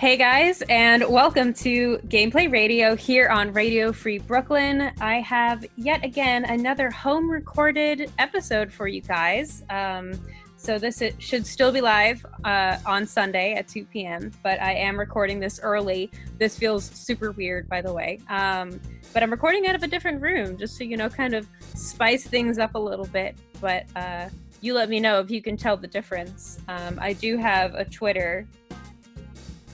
Hey guys, and welcome to Gameplay Radio here on Radio Free Brooklyn. I have yet again another home recorded episode for you guys. Um, so this it should still be live uh, on Sunday at 2 p.m. But I am recording this early. This feels super weird, by the way. Um, but I'm recording out of a different room, just so you know, kind of spice things up a little bit. But uh, you let me know if you can tell the difference. Um, I do have a Twitter.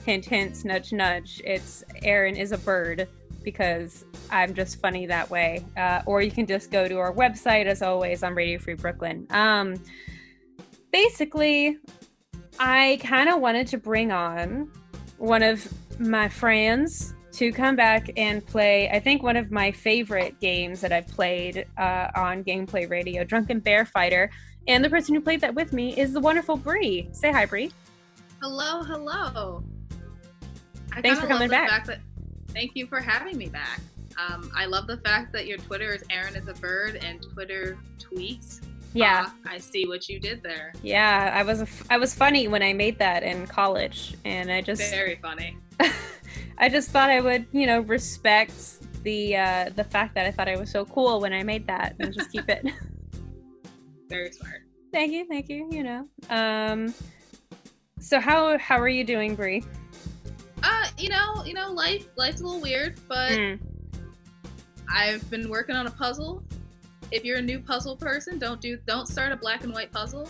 Hint, hint, nudge, nudge. It's Aaron is a bird because I'm just funny that way. Uh, or you can just go to our website, as always, on Radio Free Brooklyn. Um, basically, I kind of wanted to bring on one of my friends to come back and play, I think, one of my favorite games that I've played uh, on Gameplay Radio, Drunken Bear Fighter. And the person who played that with me is the wonderful Bree. Say hi, Bree. Hello, hello. I Thanks for coming back. that- thank you for having me back. Um, I love the fact that your Twitter is Aaron is a bird and Twitter tweets. Yeah, Ah, I see what you did there. yeah. I was a f- I was funny when I made that in college, and I just Very funny. I just thought I would, you know, respect the uh, the fact that I thought I was so cool when I made that, and just keep it. Very smart. thank you, thank you. You know. Um. So how how are you doing, Bree? You know, you know, life life's a little weird, but Mm. I've been working on a puzzle. If you're a new puzzle person, don't do don't start a black and white puzzle.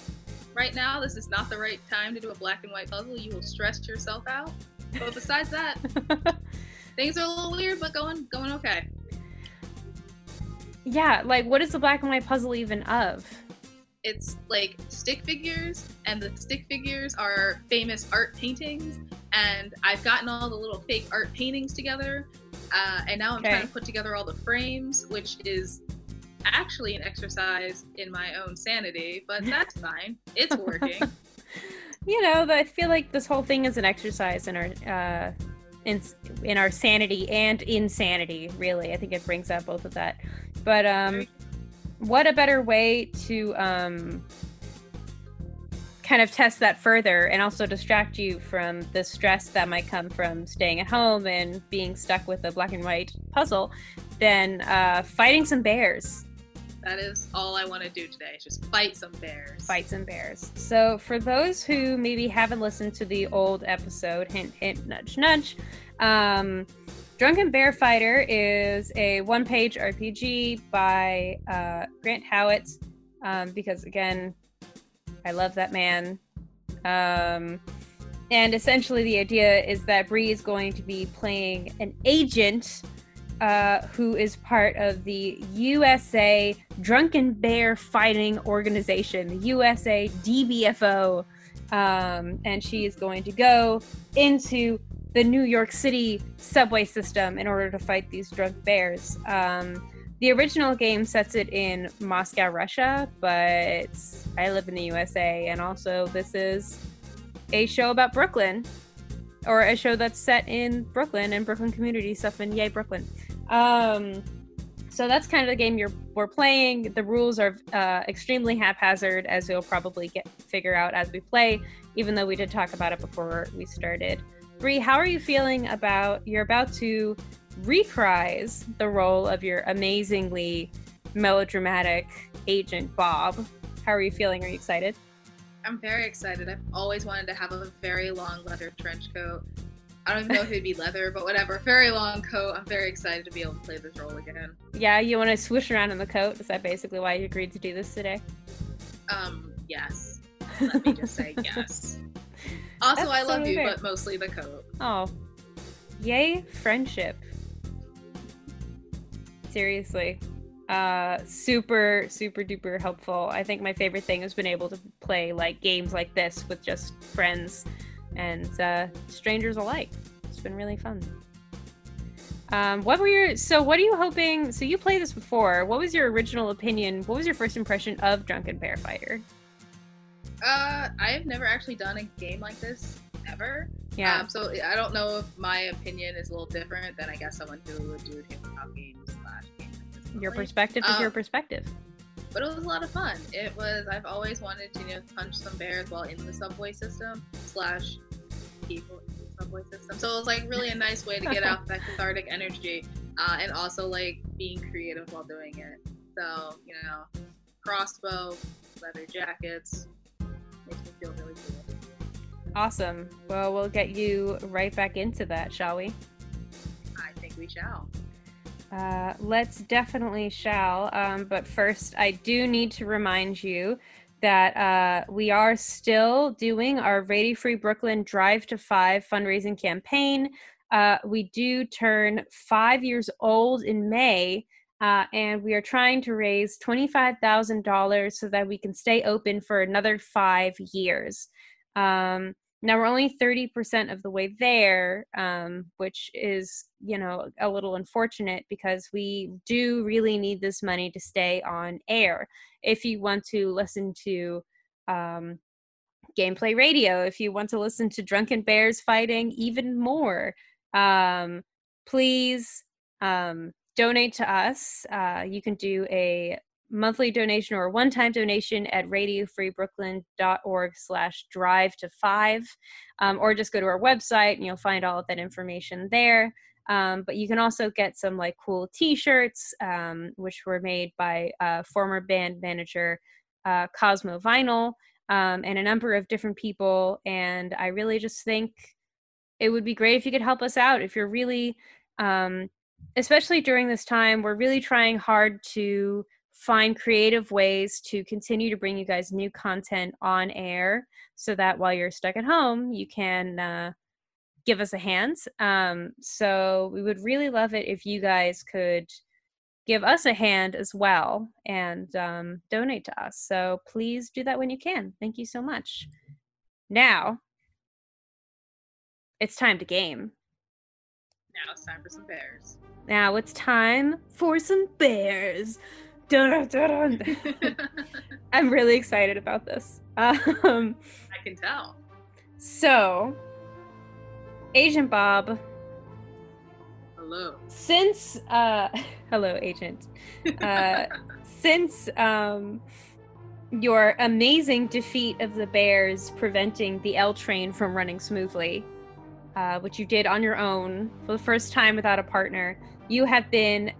Right now, this is not the right time to do a black and white puzzle. You will stress yourself out. But besides that, things are a little weird, but going going okay. yeah, like what is the black and white puzzle even of? It's like stick figures, and the stick figures are famous art paintings. And I've gotten all the little fake art paintings together, uh, and now I'm Okay. trying to put together all the frames, which is actually an exercise in my own sanity. But that's fine. It's working. You know, I feel like this whole thing is an exercise in our uh, in in our sanity and insanity. Really, I think it brings out both of that. But um, what a better way to um, kind of test that further and also distract you from the stress that might come from staying at home and being stuck with a black and white puzzle than uh, fighting some bears. that is all I want to do today. Just fight some bears. fight some bears. So, for those who maybe haven't listened to the old episode, hint, hint, nudge, nudge, um, Drunken Bear Fighter is a one page RPG by uh, Grant Howitt, um, because again, I love that man. Um, and essentially, the idea is that Bree is going to be playing an agent uh, who is part of the USA Drunken Bear Fighting Organization, the USA DBFO. Um, and she is going to go into the New York City subway system in order to fight these drunk bears. Um, the original game sets it in Moscow, Russia, but I live in the USA, and also this is a show about Brooklyn, or a show that's set in Brooklyn and Brooklyn community stuff, and yay, Brooklyn. Um, so that's kind of the game you're we're playing. The rules are uh, extremely haphazard, as you'll probably get figure out as we play. Even though we did talk about it before we started. Bree, how are you feeling about you're about to reprise the role of your amazingly melodramatic agent Bob? How are you feeling? Are you excited? I'm very excited. I've always wanted to have a very long leather trench coat. I don't even know if it'd be leather, but whatever. Very long coat. I'm very excited to be able to play this role again. Yeah, you want to swoosh around in the coat? Is that basically why you agreed to do this today? Um, yes. Let me just say yes. Also, That's I love you, but mostly the coat. Oh, yay, friendship. Seriously. Uh, super, super duper helpful. I think my favorite thing has been able to play like games like this with just friends and uh, strangers alike. It's been really fun. Um, what were your so? What are you hoping? So you played this before. What was your original opinion? What was your first impression of Drunken Bear Fighter? Uh, I have never actually done a game like this ever. Yeah, Um, so I don't know if my opinion is a little different than I guess someone who would do tabletop games slash like this. your perspective is uh, your perspective. but it was a lot of fun. It was. I've always wanted to you know punch some bears while in the subway system slash people in the subway system. So it was like really a nice way to get out that cathartic energy, uh, and also like being creative while doing it. So you know, crossbow, leather jackets, makes me feel really. Awesome. Well, we'll get you right back into that, shall we? I think we shall. Uh, let's definitely shall. Um, but first, I do need to remind you that uh, we are still doing our Radio Free Brooklyn Drive to Five fundraising campaign. Uh, we do turn five years old in May, uh, and we are trying to raise $25,000 so that we can stay open for another five years. Um, now we're only 30% of the way there, um, which is, you know, a little unfortunate because we do really need this money to stay on air. If you want to listen to um, gameplay radio, if you want to listen to Drunken Bears fighting even more, um, please um, donate to us. Uh, you can do a monthly donation or a one-time donation at radiofreebrooklyn.org slash drive to five um, or just go to our website and you'll find all of that information there um, but you can also get some like cool t-shirts um, which were made by uh, former band manager uh, cosmo vinyl um, and a number of different people and i really just think it would be great if you could help us out if you're really um, especially during this time we're really trying hard to find creative ways to continue to bring you guys new content on air so that while you're stuck at home, you can uh, give us a hand. Um, so we would really love it if you guys could give us a hand as well and um, donate to us. So please do that when you can. Thank you so much. Now, it's time to game. Now it's time for some bears. Now it's time for some bears. Dun, dun, dun. I'm really excited about this. Um, I can tell. So, Agent Bob. Hello. Since, uh, hello, Agent. Uh, since um, your amazing defeat of the Bears preventing the L train from running smoothly, uh, which you did on your own for the first time without a partner, you have been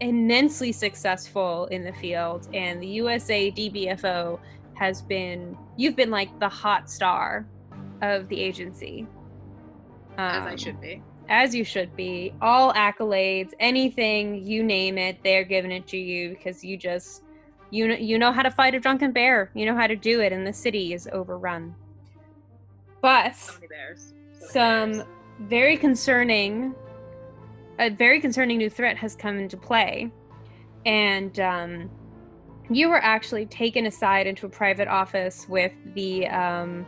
immensely successful in the field and the USA DBFO has been you've been like the hot star of the agency. Um, as I should be. As you should be. All accolades, anything you name it, they're giving it to you because you just you know you know how to fight a drunken bear. You know how to do it and the city is overrun. But so many bears. So some very concerning a very concerning new threat has come into play, and um, you were actually taken aside into a private office with the um,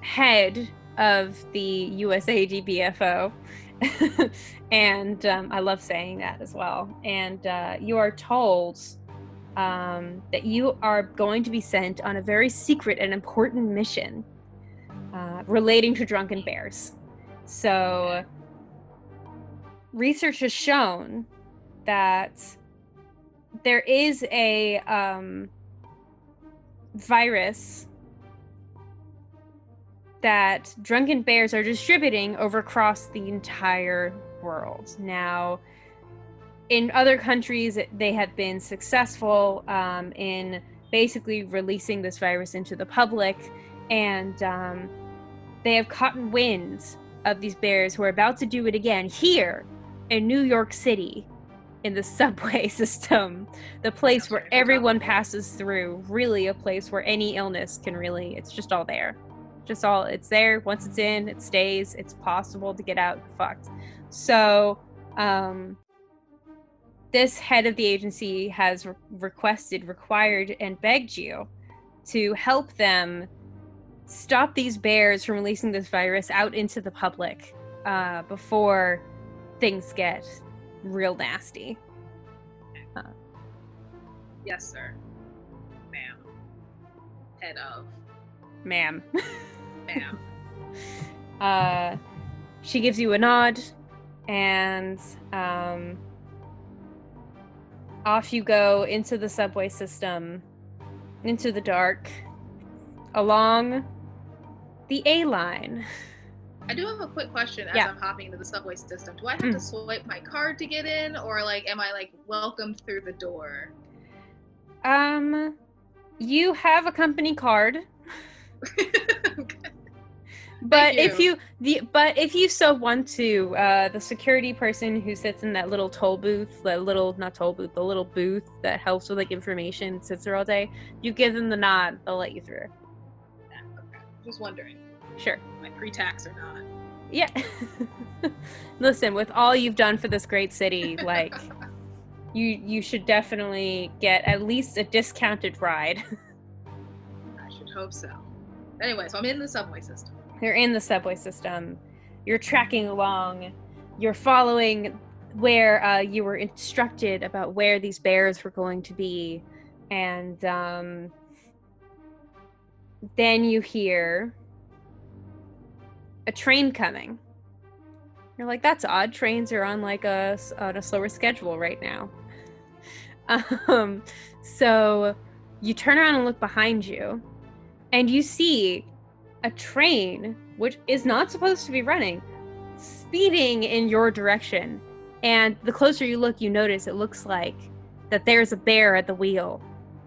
head of the USA DBFO. and um, I love saying that as well. And uh, you are told um, that you are going to be sent on a very secret and important mission uh, relating to drunken bears. So research has shown that there is a um, virus that drunken bears are distributing over across the entire world. Now, in other countries, they have been successful um, in basically releasing this virus into the public, and um, they have caught wind of these bears who are about to do it again here in New York City in the subway system, the place where everyone passes through, really a place where any illness can really, it's just all there. Just all, it's there. Once it's in, it stays. It's possible to get out fucked. So, um, this head of the agency has re- requested, required, and begged you to help them stop these bears from releasing this virus out into the public uh, before things get real nasty. Uh, yes, sir. Ma'am. Head of. Ma'am. Ma'am. uh, she gives you a nod, and um, off you go into the subway system, into the dark, along the A line. I do have a quick question as Yeah. I'm hopping into the subway system. Do I have Mm. to swipe my card to get in, or like, am I like welcomed through the door? Um, you have a company card, but if you. you the but if you so want to, uh, the security person who sits in that little toll booth, the little not toll booth, the little booth that helps with like information, sits there all day. You give them the nod, they'll let you through. Just wondering, Sure. am I pre-tax or not? Yeah. Listen, with all you've done for this great city, like you you should definitely get at least a discounted ride. I should hope so. Anyway, so I'm in the subway system. You're in the subway system. You're tracking along. You're following where uh, you were instructed about where these bears were going to be, and um, then you hear a train coming. You're like, "That's odd. Trains are on like a on a slower schedule right now." Um, so you turn around and look behind you, and you see a train, which is not supposed to be running, speeding in your direction. And the closer you look, you notice it looks like that there's a bear at the wheel.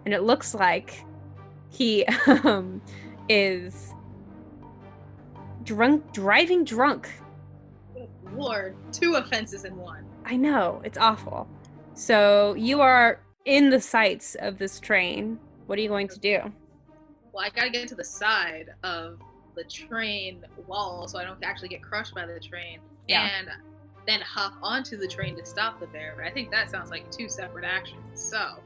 And it looks like he um, is drunk, driving drunk. Lord, two offenses in one. I know, it's awful. So you are in the sights of this train. What are you going to do? Well, I gotta get to the side of the train wall so I don't actually get crushed by the train. Yeah. And then hop onto the train to stop the bear. But I think that sounds like two separate actions. So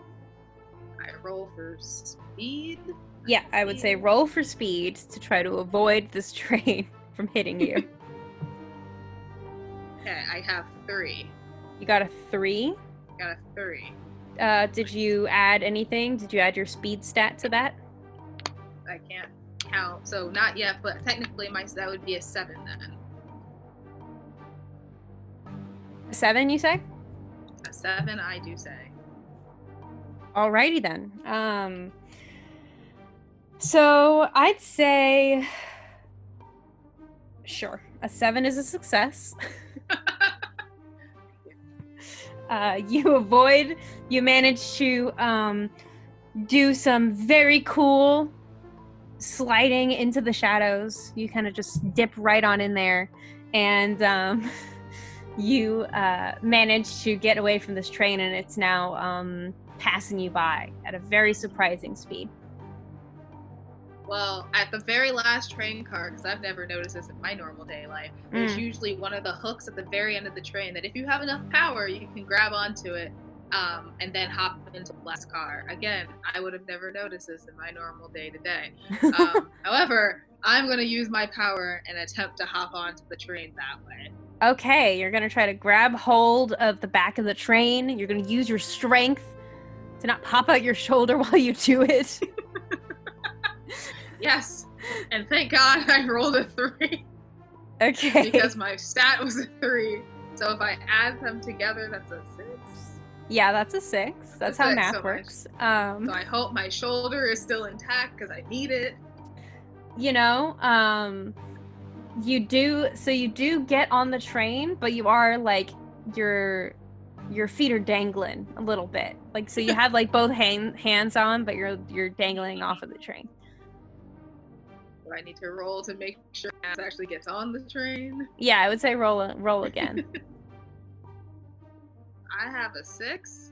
I roll for speed. Yeah, I would say roll for speed to try to avoid this train from hitting you. Okay, I have three. You got a three. Got a three. Uh, did you add anything? Did you add your speed stat to that? I can't count. So not yet, but technically my that would be a seven then. A seven, you say? A seven, I do say. Alrighty then. Um, so I'd say, sure, a seven is a success. uh, you avoid. You manage to um, do some very cool sliding into the shadows. You kind of just dip right on in there, and um, you uh, manage to get away from this train, and it's now um, passing you by at a very surprising speed. Well, at the very last train car, because I've never noticed this in my normal day life, there's Mm. usually one of the hooks at the very end of the train that if you have enough power, you can grab onto it um, and then hop into the last car. Again, I would have never noticed this in my normal day to day. Um, However, I'm going to use my power and attempt to hop onto the train that way. Okay, you're gonna try to grab hold of the back of the train. You're gonna use your strength to not pop out your shoulder while you do it. Yes, and thank God I rolled a three Okay. because my stat was a three. So if I add them together, that's a six. yeah, that's a six. That's A how math so works. So Um, I hope my shoulder is still intact because I need it. you know, um, you do. So you do get on the train, but you are like your your feet are dangling a little bit. Like so, you have like both hand, hands on, but you're you're dangling off of the train. Do I need to roll to make sure ass actually gets on the train? Yeah, I would say roll roll again. I have a six.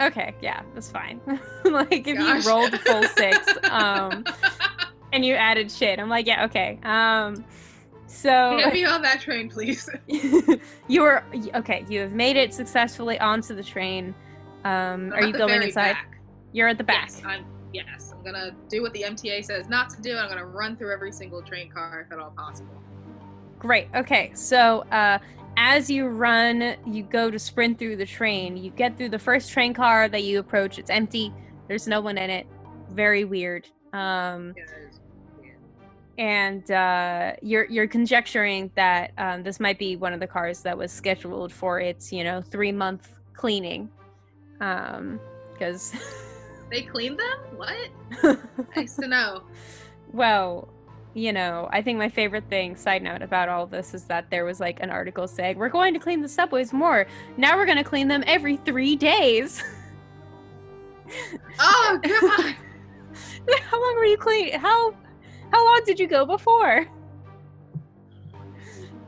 Okay, yeah, that's fine. like if Gosh. you rolled a full six, um, and you added shit, I'm like, yeah, okay. Um, so Get me on that train, please. you are okay. You have made it successfully onto the train. Um, are you going inside? back. You're at the back. Yes, I'm. Yes, I'm gonna do what the MTA says not to do. I'm gonna run through every single train car if at all possible. Great. Okay. So, uh, as you run, you go to sprint through the train. You get through the first train car that you approach. It's empty. There's no one in it. Very weird. Um, Yeah. And uh, you're you're conjecturing that um, this might be one of the cars that was scheduled for its you know three month cleaning, because They cleaned them? What? Nice to know. well, you know, I think my favorite thing, side note about all this, is that there was like an article saying, we're going to clean the subways more. Now we're going to clean them every three days. Oh god! how long were you clean? How how long did you go before?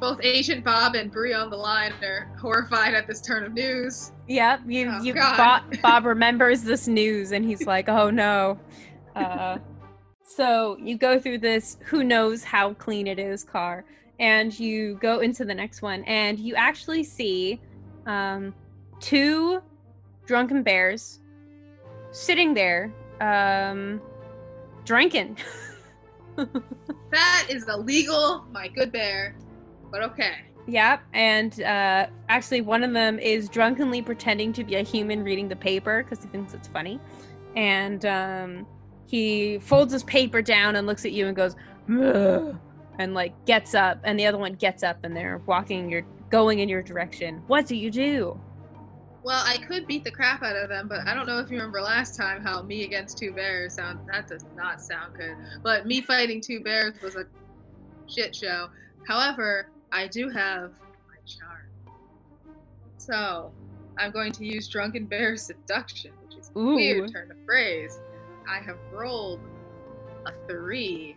Both Agent Bob and Bree on the line are horrified at this turn of news. Yep, you Oh, you. Bob, Bob remembers this news and he's like, "Oh no." Uh, so you go through this who knows how clean it is car and you go into the next one and you actually see um, two drunken bears sitting there um, drinking. That is illegal, my good bear. But okay. Yep, and uh, actually, one of them is drunkenly pretending to be a human reading the paper because he thinks it's funny, and um, he folds his paper down and looks at you and goes, and like gets up, and the other one gets up and they're walking you're going in your direction. What do you do? Well, I could beat the crap out of them, but I don't know if you remember last time how me against two bears sound. That does not sound good. But me fighting two bears was a shit show. However, I do have my charm. So I'm going to use drunken bear seduction, which is a Ooh. weird turn of phrase. I have rolled a three,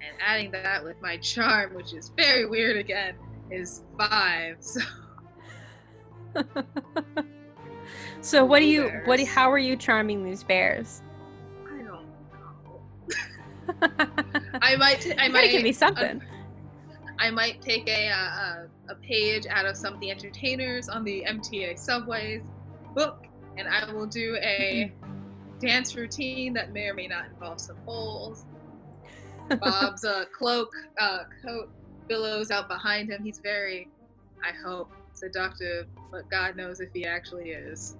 and adding that with my charm, which is very weird again, is five. So so what do you what do, how are you charming these bears? I don't know. I might. T- I might give me something. I might take a, uh, a a page out of some of the entertainers on the MTA subways book, and I will do a dance routine that may or may not involve some holes. Bob's uh, cloak, uh, coat billows out behind him. He's very, I hope, seductive, but God knows if he actually is.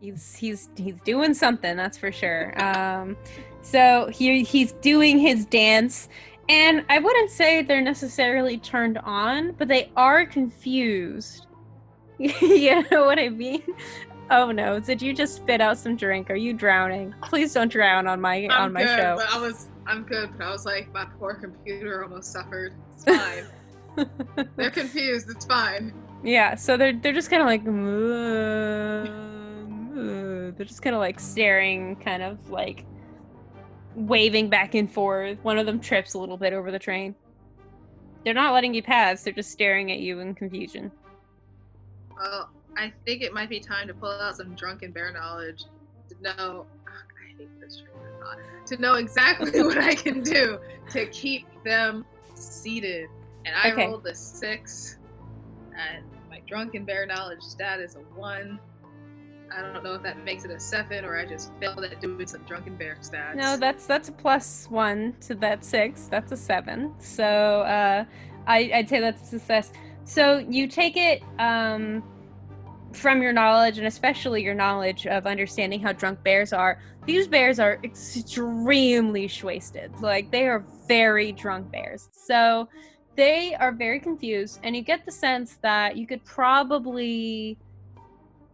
he's he's he's doing something that's for sure. Um so he he's doing his dance and i wouldn't say they're necessarily turned on but they are confused. You know what i mean? Oh no. Did you just spit out some drink? Are you drowning? Please don't drown on my I'm on my good, show. but I was, I'm good, but I was like, my poor computer almost suffered. It's fine. They're confused. It's fine. Yeah, so they're they're just kind of like "Uh, uh," they're just kind of like staring, kind of like waving back and forth. One of them trips a little bit over the train. They're not letting you pass. They're just staring at you in confusion. Well, I think it might be time to pull out some drunken bear knowledge to know. I hate this train. To know exactly what I can do to keep them seated. And I Okay. rolled a six, and my drunken bear knowledge stat is a one. I don't know if that makes it a seven or I just failed at doing some drunken bear stats. No, that's that's a plus one to that six. That's a seven. So uh, I, I'd say that's a success. So you take it um, from your knowledge, and especially your knowledge of understanding how drunk bears are. These bears are extremely wasted. Like they are very drunk bears. So they are very confused, and you get the sense that you could probably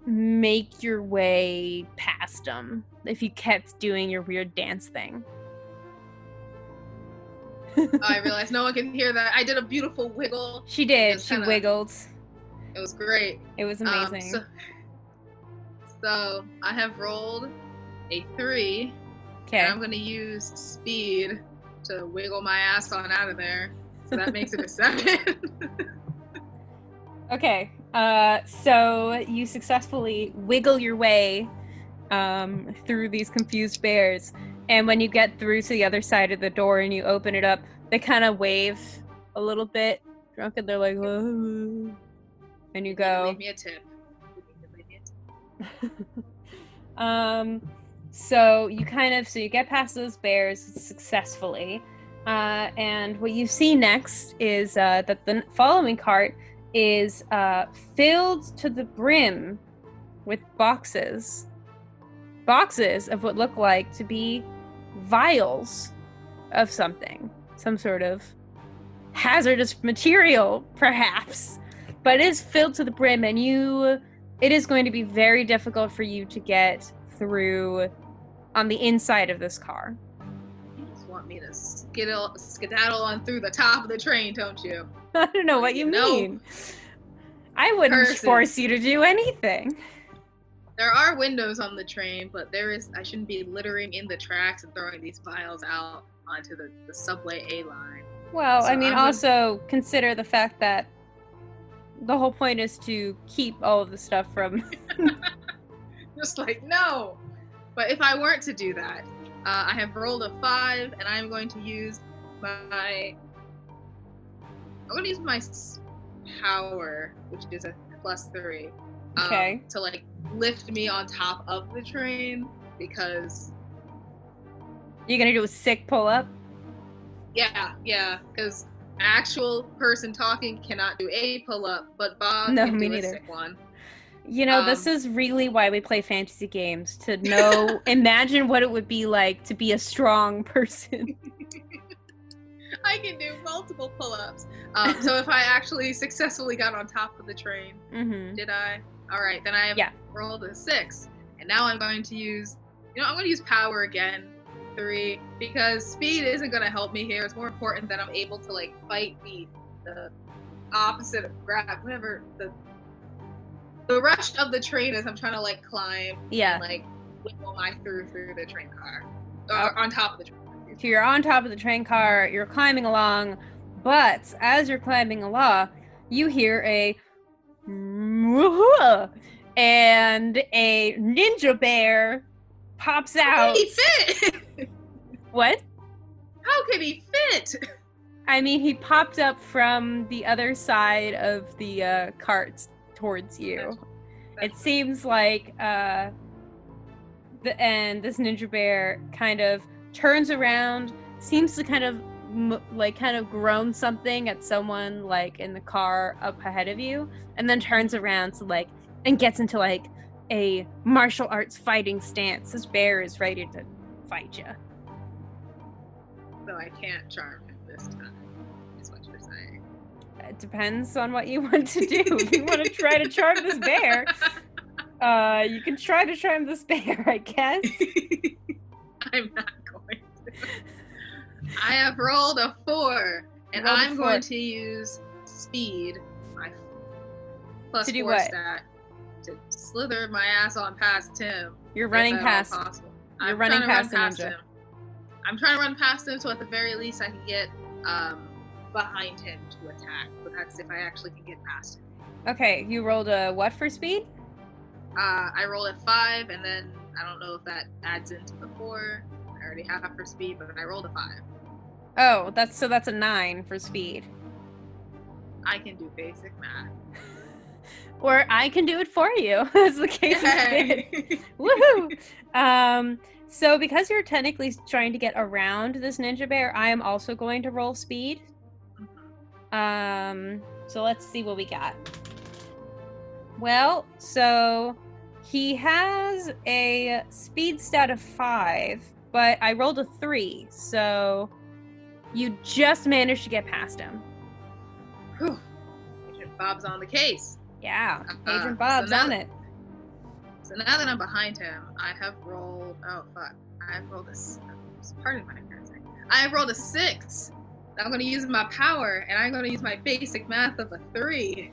make your way past them if you kept doing your weird dance thing. Oh, I realized no one can hear that. I did a beautiful wiggle. She did. She kinda- wiggled. It was great. It was Um, amazing. so, so I have rolled a three, okay. and I'm going to use speed to wiggle my ass on out of there. So that makes it a seven. Okay. Uh, so you successfully wiggle your way um, through these confused bears, and when you get through to the other side of the door and you open it up, they kind of wave a little bit, drunk, and they're like, "Whoa." and you go. Leave me a tip. Leave me a tip. um, so you kind of so you get past those bears successfully, uh, and what you see next is uh, that the following cart is uh, filled to the brim with boxes, boxes of what look like to be vials of something, some sort of hazardous material, perhaps, but it is filled to the brim, and you it is going to be very difficult for you to get through on the inside of this car. You just want want me to skedaddle, skedaddle on through the top of the train, don't you? I don't know what you, You know. mean. I wouldn't Curses. force you to do anything. There are windows on the train, but there is. I shouldn't be littering in the tracks and throwing these vials out onto the, the subway A line. Well, So I mean, I'm gonna- also consider the fact that the whole point is to keep all of the stuff from. Just like no. But if I weren't to do that, uh, I have rolled a five, and I'm going to use my. I'm going to use my power, which is a plus three, um, Okay. to like lift me on top of the train because You're gonna do a sick pull up. Yeah, yeah, because actual person talking cannot do a pull up, but Bob No, can do neither. a sick one. You know, this Um, is really why we play fantasy games to know, imagine what it would be like to be a strong person. I can do multiple pull ups. Um, so if I actually successfully got on top of the train, hmm did I? All right, then I have Yeah. rolled a six, and now I'm going to use, you know, I'm going to use power again, three, because speed isn't going to help me here. It's more important that I'm able to like fight the the opposite of grab, whatever the the rush of the train is. I'm trying to like climb Yeah. and like wiggle my through through the train car, Oh. or on top of the train. So you're on top of the train car, you're climbing along, but as you're climbing along, you hear a and a ninja bear pops out. How can he fit? What? How could he fit? I mean, he popped up from the other side of the uh, carts towards you. It seems like uh, the and this ninja bear kind of turns around, seems to kind of like kind of groan something at someone like in the car up ahead of you, and then turns around to like and gets into like a martial arts fighting stance. This bear is ready to fight you. So I can't charm him this time. It depends on what you want to do. if you want to try to charm this bear, uh, you can try to charm this bear, I guess. I'm not going to. I have rolled a four, and Rolled I'm four. going to use speed, my plus To do four what? stat, to slither my ass on past Tim. You're running past. Possible. you're I'm running to run past him. I'm trying to run past him, so at the very least I can get um, behind him to attack. But that's if I actually can get past him. Okay, you rolled a what for speed? Uh, I roll a five, and then I don't know if that adds into the four. I already have for speed, but I rolled a five. Oh, that's so that's a nine for speed. I can do basic math. Or I can do it for you, as the case been. Woohoo! Um, so because you're technically trying to get around this ninja bear, I am also going to roll speed. Um, so let's see what we got. Well, so he has a speed stat of five, but I rolled a three, so you just managed to get past him. Whew. Agent Bob's on the case. Yeah, Uh, Agent so Bob's now- on it. So now that I'm behind him, I have rolled. Oh fuck! I've rolled a. Pardon my cursing. I rolled a six. I'm going to use my power, and I'm going to use my basic math of a three.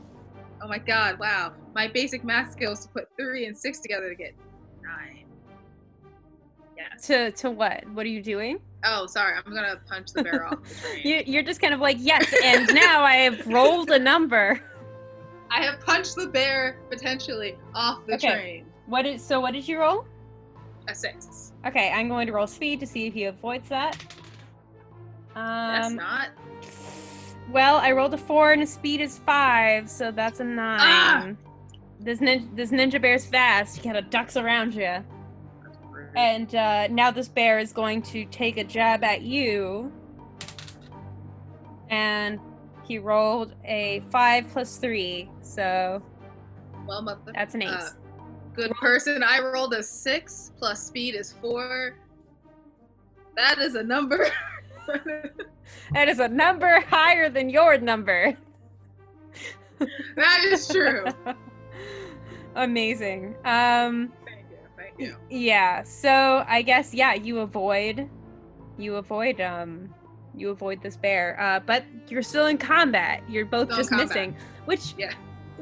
Oh my god! Wow, my basic math skills to put three and six together to get nine. Yes. To to what? What are you doing? Oh, sorry. I'm gonna punch the bear off the train. You, you're just kind of like yes, and now I have rolled a number. I have punched the bear potentially off the Okay. train. What is so? What did you roll? A six. Okay, I'm going to roll speed to see if he avoids that. That's Um, not. well, I rolled a four and a speed is five, so that's a nine. Ah! This ninja, this ninja bear's fast. He kind of ducks around you, and uh, now this bear is going to take a jab at you. And he rolled a five plus three, so well, mother. that's an eight. Uh, good person. I rolled a six plus speed is four. That is a number. that is a number higher than your number. that is true. Amazing. Um Thank you. Thank you. yeah, so I guess yeah, you avoid you avoid um you avoid this bear. Uh, but you're still in combat. You're both Still just combat. missing. Which Yeah.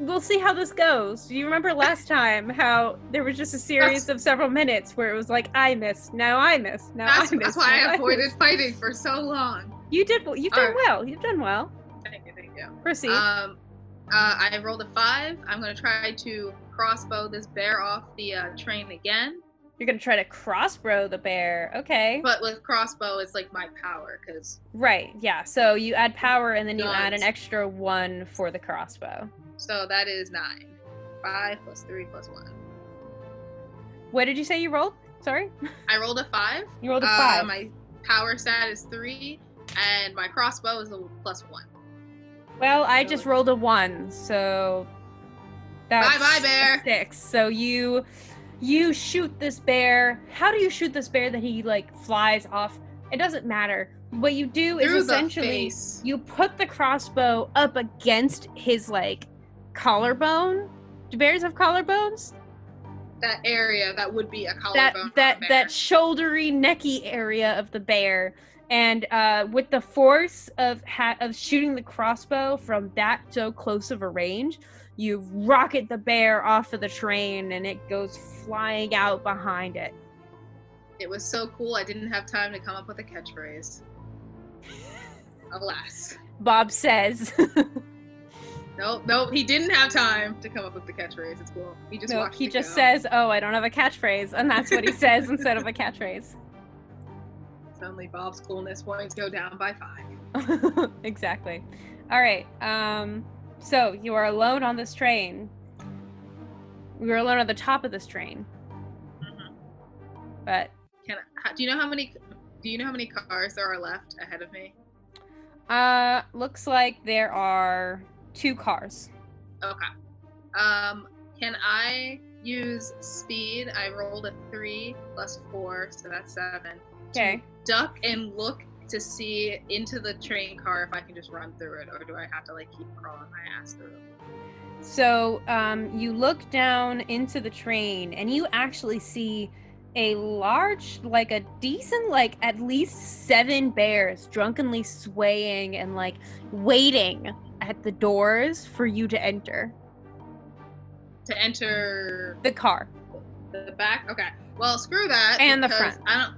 We'll see how this goes. Do you remember last time how there was just a series of several minutes where it was like I missed, now I missed, now That's, I missed. that's why I avoided fighting for so long. You did. You've done Alright. well. You've done well. Thank you, thank you. Proceed. Um, uh, I rolled a five. I'm gonna try to crossbow this bear off the uh, train again. You're gonna try to crossbow the bear. Okay. But with crossbow, it's like my power because right. Yeah. So you add power and then you add an extra one for the crossbow. So that is nine. Five plus three plus one. What did you say you rolled? Sorry. I rolled a five. You rolled a Uh, five. my power stat is three, and my crossbow is a plus one. Well, I just rolled a one, so that's Bye-bye, a bear. Six. So you you shoot this bear. How do you shoot this bear that he like flies off? It doesn't matter. What you do Through is essentially you put the crossbow up against his like collarbone. Do bears have collarbones? That area that would be a collarbone. that that that shouldery necky area of the bear and uh, with the force of ha- of shooting the crossbow from that so close of a range you rocket the bear off of the train and it goes flying out behind it It was so cool. I didn't have time to come up with a catchphrase. Alas. bob says Nope, nope. He didn't have time to come up with the catchphrase. It's cool. He just no, he just go. says oh i don't have a catchphrase and that's what he says instead of a catchphrase Suddenly, Bob's coolness points go down by five. exactly all right um so you are alone on this train We were alone at the top of this train Mm-hmm. but Can I, do you know how many? Do you know how many cars there are left ahead of me? uh looks like there are two cars Okay. Um, can I use speed? I rolled a three plus four, so that's seven. okay Duck and look to see into the train car if I can just run through it, or do I have to like keep crawling my ass through so um you look down into the train and you actually see a large like a decent like at least seven bears drunkenly swaying and like waiting at the doors for you to enter To enter the car the back. Okay. Well, screw that. And the front. I don't.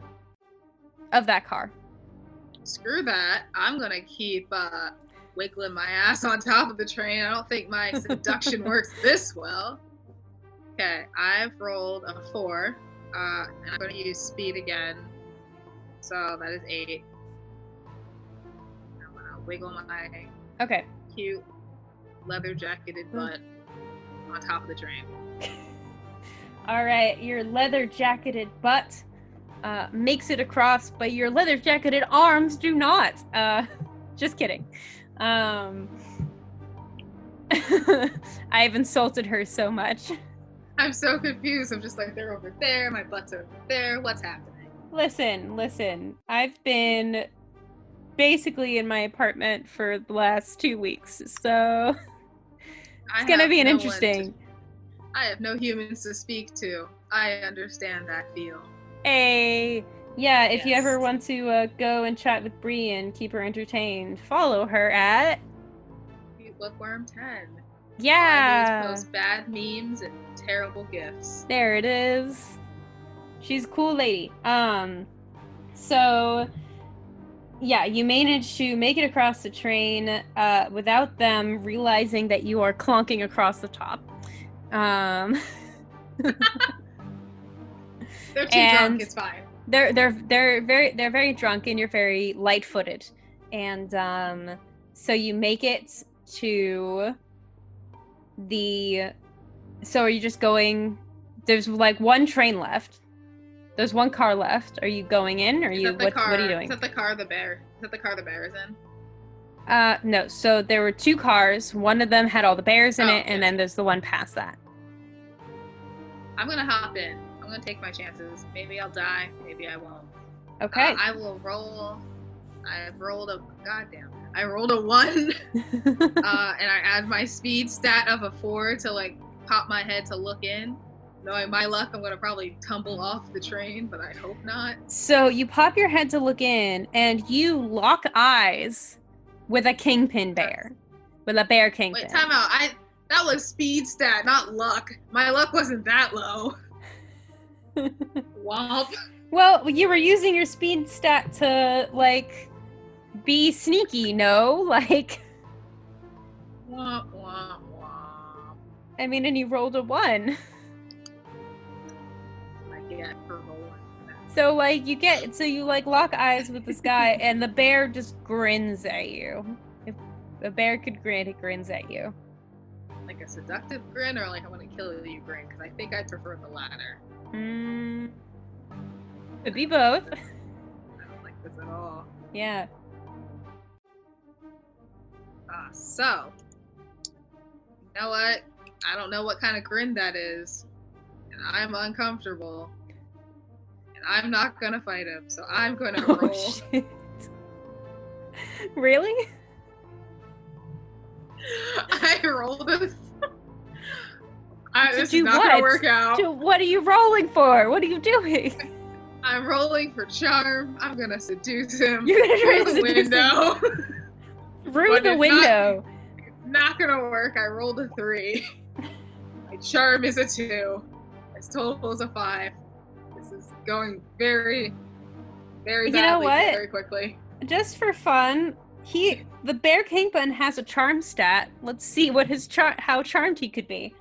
of that car Screw that. I'm gonna keep uh, wiggling my ass on top of the train. I don't think my seduction works this well. Okay, I've rolled a four, uh, and I'm gonna use speed again. So that is eight. I'm gonna wiggle my okay cute leather jacketed butt on top of the train. All right, your leather jacketed butt uh, makes it across, but your leather jacketed arms do not. Uh, just kidding. Um, I've insulted her so much. I'm so confused. I'm just like, they're over there, my butt's over there. What's happening? Listen, listen. I've been basically in my apartment for the last two weeks, so it's gonna be an no one to- interesting. I have no humans to speak to. I understand that feel. Hey, yeah. If you ever want to uh, go and chat with Bree and keep her entertained, follow her at Cute Bookworm 10. Yeah. post bad memes and terrible gifts. There it is. She's a cool lady. Um, so yeah, you managed to make it across the train uh, without them realizing that you are clunking across the top. Um, They're too drunk, it's fine. they're they're they're very they're very drunk and you're very light-footed, and um, so you make it to the. So are you just going? There's like one train left. There's one car left. Are you going in? Or are you what? car, What are you doing? Is that the car the bear? Is that the car the bear is in? Uh, no. So there were two cars. One of them had all the bears in Oh, it, okay. and then there's the one past that. I'm gonna hop in. I'm gonna take my chances. Maybe I'll die. Maybe I won't. Okay. Uh, I will roll. I've rolled a goddamn. I rolled a one, uh, and I add my speed stat of a four to like pop my head to look in. Knowing my luck, I'm gonna probably tumble off the train, but I hope not. So you pop your head to look in, and you lock eyes with a kingpin bear, with a bear kingpin. Wait, time out. I that was speed stat, not luck. My luck wasn't that low. Womp. Well, you were using your speed stat to like be sneaky, no? Like, Womp womp womp. I mean, and you rolled a one. So like you get so you like lock eyes with this guy and the bear just grins at you. If a bear could grin, it grins at you. Like a seductive grin or like I want to kill you grin? Because I think I prefer the latter. Mm, could be both. I don't like this at all. Yeah. Ah, so you know what? I don't know what kind of grin that is, and I'm uncomfortable, and I'm not gonna fight him. So I'm gonna Oh roll. shit. really? I rolled. I, To this is not what? gonna work out. Dude, what are you rolling for? What are you doing? I'm rolling for charm. I'm gonna seduce him. You're gonna try to the seduce him. window. Through But the it's not- window. not gonna work. I rolled a three. My charm is a two. My total is a five. Is going very, very You know what? very quickly. Just for fun, he the bear kingpin has a charm stat. Let's see what his char how charmed he could be.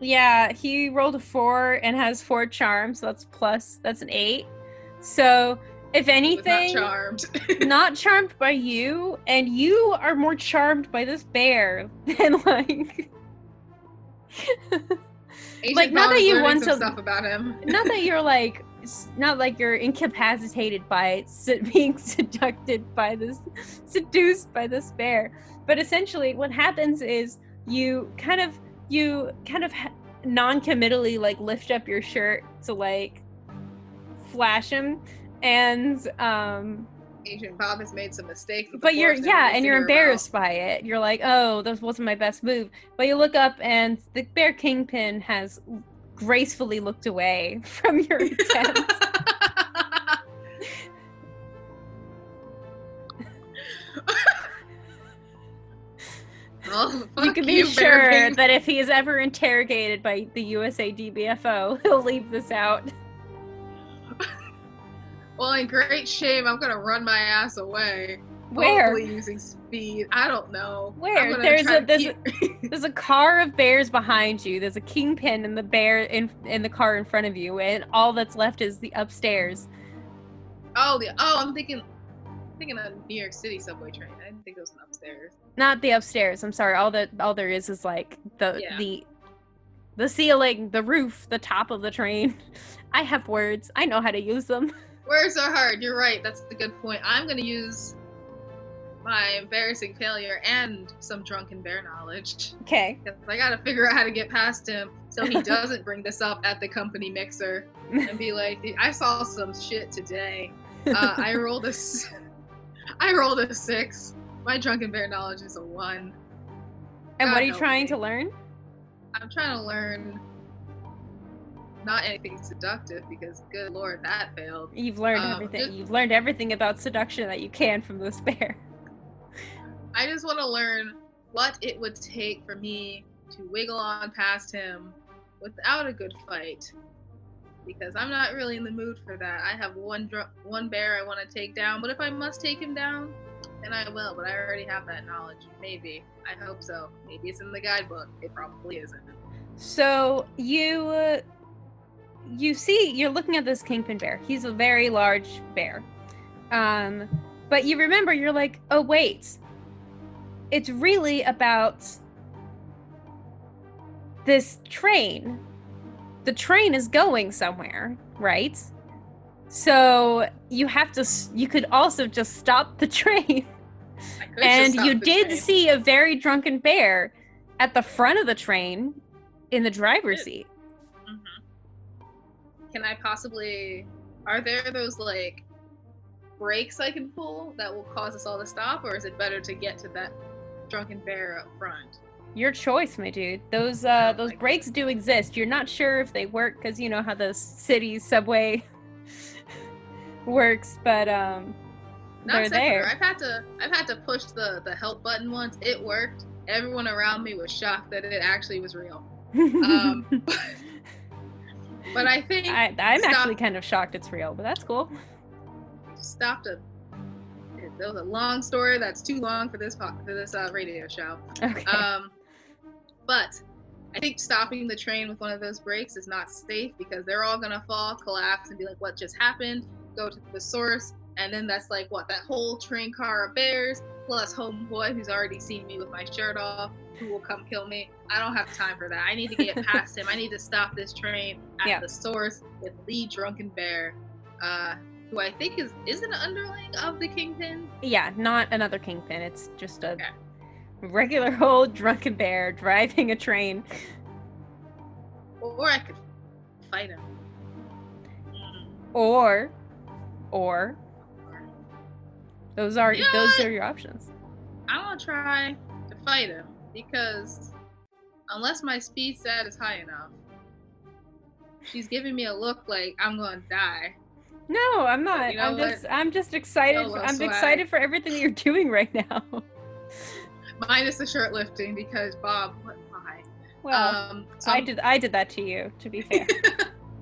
Yeah, he rolled a four and has four charms. So that's plus. That's an eight. So if was not anything, charmed. not charmed by you, and you are more charmed by this bear than like. Agent Like, not that you want to- stuff about him. not that you're like not like you're incapacitated by being seduced by this seduced by this bear but essentially what happens is you kind of you kind of ha- non-committally like lift up your shirt to like flash him and um Agent Bob has made some mistakes. but you're yeah and you're embarrassed by it you're like oh this wasn't my best move but you look up and the bear kingpin has gracefully looked away from your attempt oh, you can be Bear sure that if he is ever interrogated by the USA DBFO, he'll leave this out. Well, in great shame, I'm gonna run my ass away. Where? Hopefully using speed. I don't know. Where? There's a- there's keep- There's a car of bears behind you. There's a kingpin and the bear in in the car in front of you, and all that's left is the upstairs. Oh, the oh, I'm thinking, thinking a New York City subway train. I didn't think it was an upstairs. Not the upstairs. I'm sorry. All that all there is is like the Yeah. the the ceiling, the roof, the top of the train. I have words. I know how to use them. Words are hard. You're right. That's a good point. I'm gonna use my embarrassing failure and some drunken bear knowledge. Okay. I gotta figure out how to get past him so he doesn't bring this up at the company mixer and be like, "I saw some shit today. Uh, I rolled a, I rolled a six. My drunken bear knowledge is a one. And what are you trying to learn? I'm trying to learn not anything seductive because, good lord, that failed. You've learned Um, everything. just- You've learned everything about seduction that you can from this bear. I just want to learn what it would take for me to wiggle on past him without a good fight. Because I'm not really in the mood for that. I have one dr- one bear I want to take down, but if I must take him down, then I will. But I already have that knowledge. Maybe. I hope so. Maybe it's in the guidebook. It probably isn't. So you uh, you see you're looking at this kingpin bear. He's a very large bear. Um but you remember you're like, "Oh wait. It's really about this train. The train is going somewhere, right? So you have to you could also just stop the train. I could just and you did train. see a very drunken bear at the front of the train in the driver's seat. Can I possibly? Are there those like brakes I can pull that will cause us all to stop, or is it better to get to that drunken bear up front? Your choice, my dude. Those uh those my breaks do exist. You're not sure if they work because you know how the city subway works, but um Not they're there. I've had to I've had to push the the help button once. It worked. Everyone around me was shocked that it actually was real. Um, But I think I, I'm stop- actually kind of shocked it's real, but that's cool. stopped a. That was a long story. That's too long for this po- for this uh, radio show. Okay. Um, but I think stopping the train with one of those brakes is not safe because they're all gonna fall, collapse, and be like, "What just happened?" Go to the source, and then that's like what that whole train car of bears plus homeboy who's already seen me with my shirt off, who will come kill me. I don't have time for that. I need to get past him. I need to stop this train at Yeah. the source with Lee Drunken Bear, uh, who I think is is an underling of the Kingpin. yeah, not another kingpin. It's just a Okay. regular old drunken bear driving a train. Or I could fight him. Or or those are You know those what? are your options. I want to try to fight him because unless my speed stat is high enough, she's giving me a look like I'm going to die. No, I'm not. You know I'm what? just I'm just excited. Well, I'm swag. excited for everything that you're doing right now. Minus the shirt lifting because Bob, what? Why? Well, um, so I I'm- did I did that to you, to be fair.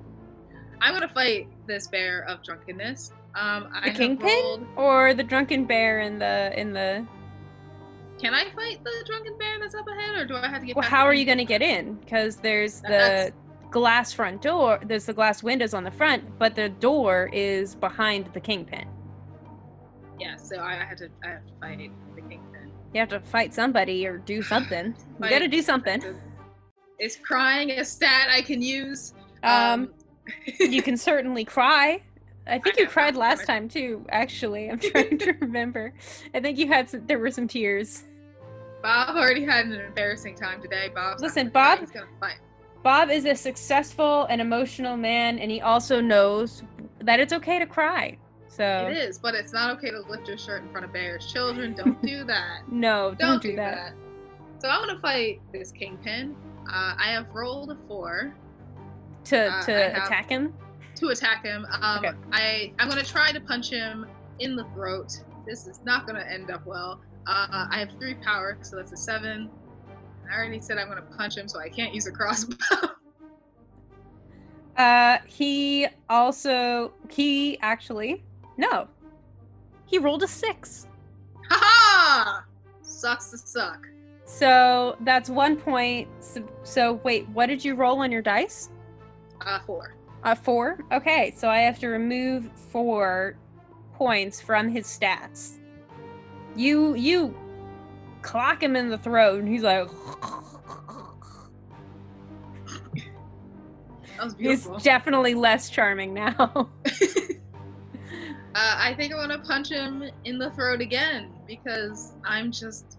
I'm gonna fight this bear of drunkenness. Um, I The kingpin? rolled- or the drunken bear in the in the Can I fight the drunken bear that's up ahead, or do I have to get? Well, how are you going to get in? Because there's the That's- glass front door. There's the glass windows on the front, but the door is behind the kingpin. Yeah, so I have to. I have to fight the kingpin. You have to fight somebody or do something. you got to do something. Is crying a stat I can use? Um, you can certainly cry. I think I you cried last time too. Actually, I'm trying to remember. I think you had some, there were some tears. Bob already had an embarrassing time today. Bob. Listen, Bob- He's gonna fight. Bob is a successful and emotional man, and he also knows that it's okay to cry. So It is, but it's not okay to lift your shirt in front of bears. Children, don't do that. no, Don't, don't, do that. So I'm gonna fight this kingpin. Uh, I have rolled a four To Uh, to attack him. To attack him. Um, Okay. I I'm gonna try to punch him in the throat. This is not gonna end up well. Uh, I have three power, so that's a seven. I already said I'm gonna punch him, so I can't use a crossbow. Uh, he also he actually no, he rolled a six. Ha ha! Sucks to suck. So that's one point. So, so wait, what did you roll on your dice? Uh, four. A four. Okay, so I have to remove four points from his stats. You you clock him in the throat, and he's like. He's definitely less charming now. Uh, I think I'm gonna punch him in the throat again because I'm just.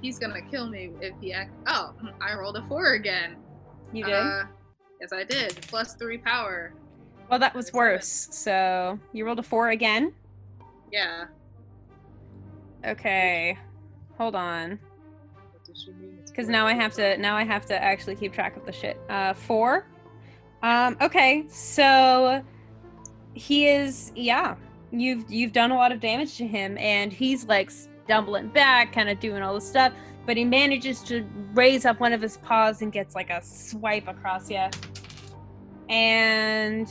He's gonna kill me if he act. Oh, I rolled a four again. you did. Uh, yes, I did. Plus three power. well, that was worse. So you rolled a four again. Yeah. Okay, hold on, What does she mean? It's because now I have to now I have to actually keep track of the shit. Uh, four. Um. Okay, so he is yeah. You've you've done a lot of damage to him, and he's like stumbling back, kind of doing all this stuff. But he manages to raise up one of his paws and gets like a swipe across you. And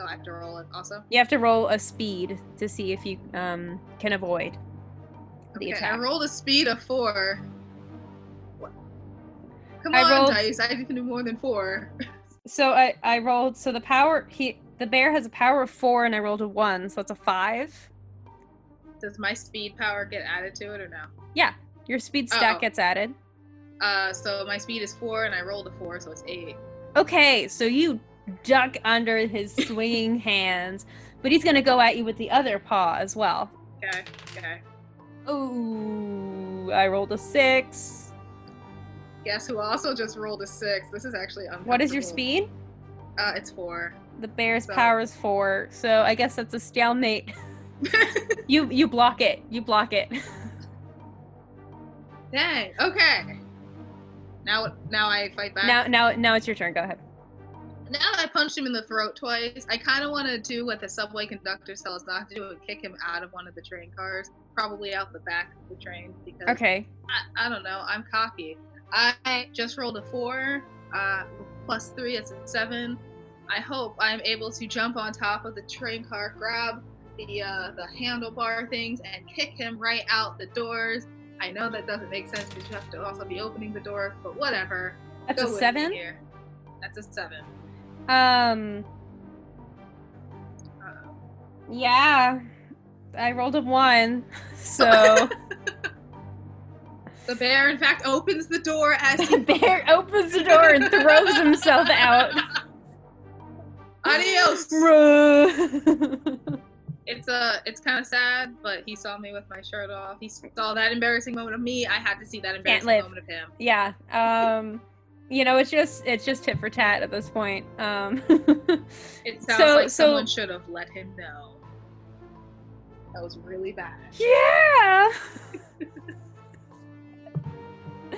Oh, I have to roll it also. You have to roll a speed to see if you um, can avoid the Okay, attack. I rolled a speed of four. What? Come I on, rolled- dice. I can do more than four. So I, I rolled. So the power he the bear has a power of four, and I rolled a one, so it's a five. Does my speed power get added to it or no? Yeah, your speed stat Oh. gets added. Uh, so my speed is four, and I rolled a four, so it's eight. Okay, so you duck under his swinging hands, but he's gonna go at you with the other paw as well. Okay. Okay. Ooh, I rolled a six. Guess who also just rolled a six? This is actually. What is your speed? Uh, it's four. The bear's So- power is four, so I guess that's a stalemate. you you block it. You block it. Dang. Okay. Now, now I fight back. Now, now, now it's your turn. Go ahead. now that I punched him in the throat twice, I kind of want to do what the subway conductor tells us not to do and kick him out of one of the train cars, probably out the back of the train because Okay. I, I don't know. I'm cocky. I just rolled a four, uh, plus three. It's a seven. I hope I'm able to jump on top of the train car, grab the uh, the handlebar things, and kick him right out the doors. I know that doesn't make sense because you have to also be opening the door, but whatever. That's Go a seven. That's a seven. Um. Uh-oh. Yeah. I rolled a one. So The bear, in fact, opens the door as the he bear opens the door and throws himself out. Adios. It's uh, it's kind of sad, but he saw me with my shirt off. He saw that embarrassing moment of me. I had to see that embarrassing moment of him. yeah. Um. You know, it's just it's just tit for tat at this point. Um. It sounds So- like so- someone should have let him know. That was really bad. yeah.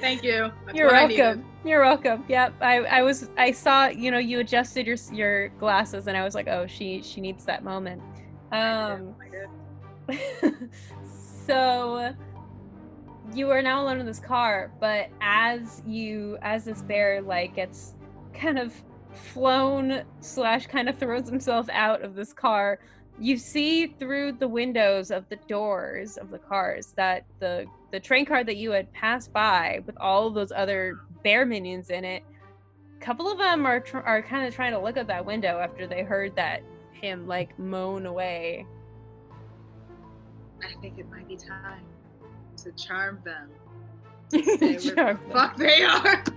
Thank you. That's You're welcome. You're welcome. Yep. I, I was I saw, you know, you adjusted your your glasses and I was like, "Oh, she she needs that moment." Um so you are now alone in this car, but as you as this bear like gets kind of flown slash kind of throws himself out of this car, you see through the windows of the doors of the cars that the the train car that you had passed by with all of those other bear minions in it, a couple of them are tr- are kind of trying to look at that window after they heard that him like moan away. I think it might be time to charm them. Where the Charm them. fuck they are.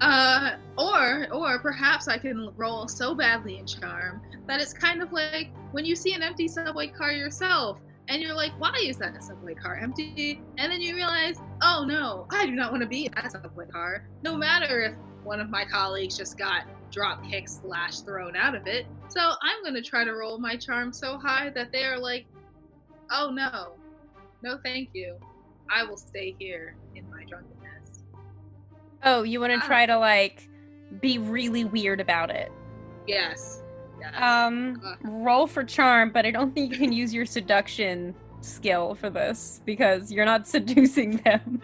Uh, or or perhaps I can roll so badly in charm that it's kind of like when you see an empty subway car yourself, and you're like, why is that subway car empty? And then you realize, oh no, I do not want to be in that subway car. No matter if one of my colleagues just got drop kicked slash thrown out of it. So I'm gonna try to roll my charm so high that they are like, oh no, no thank you. I will stay here in my drunkenness. Oh, you want to Ah. try to like be really weird about it. Yes. Yes. Um, Uh. roll for charm, but I don't think you can use your seduction skill for this because you're not seducing them.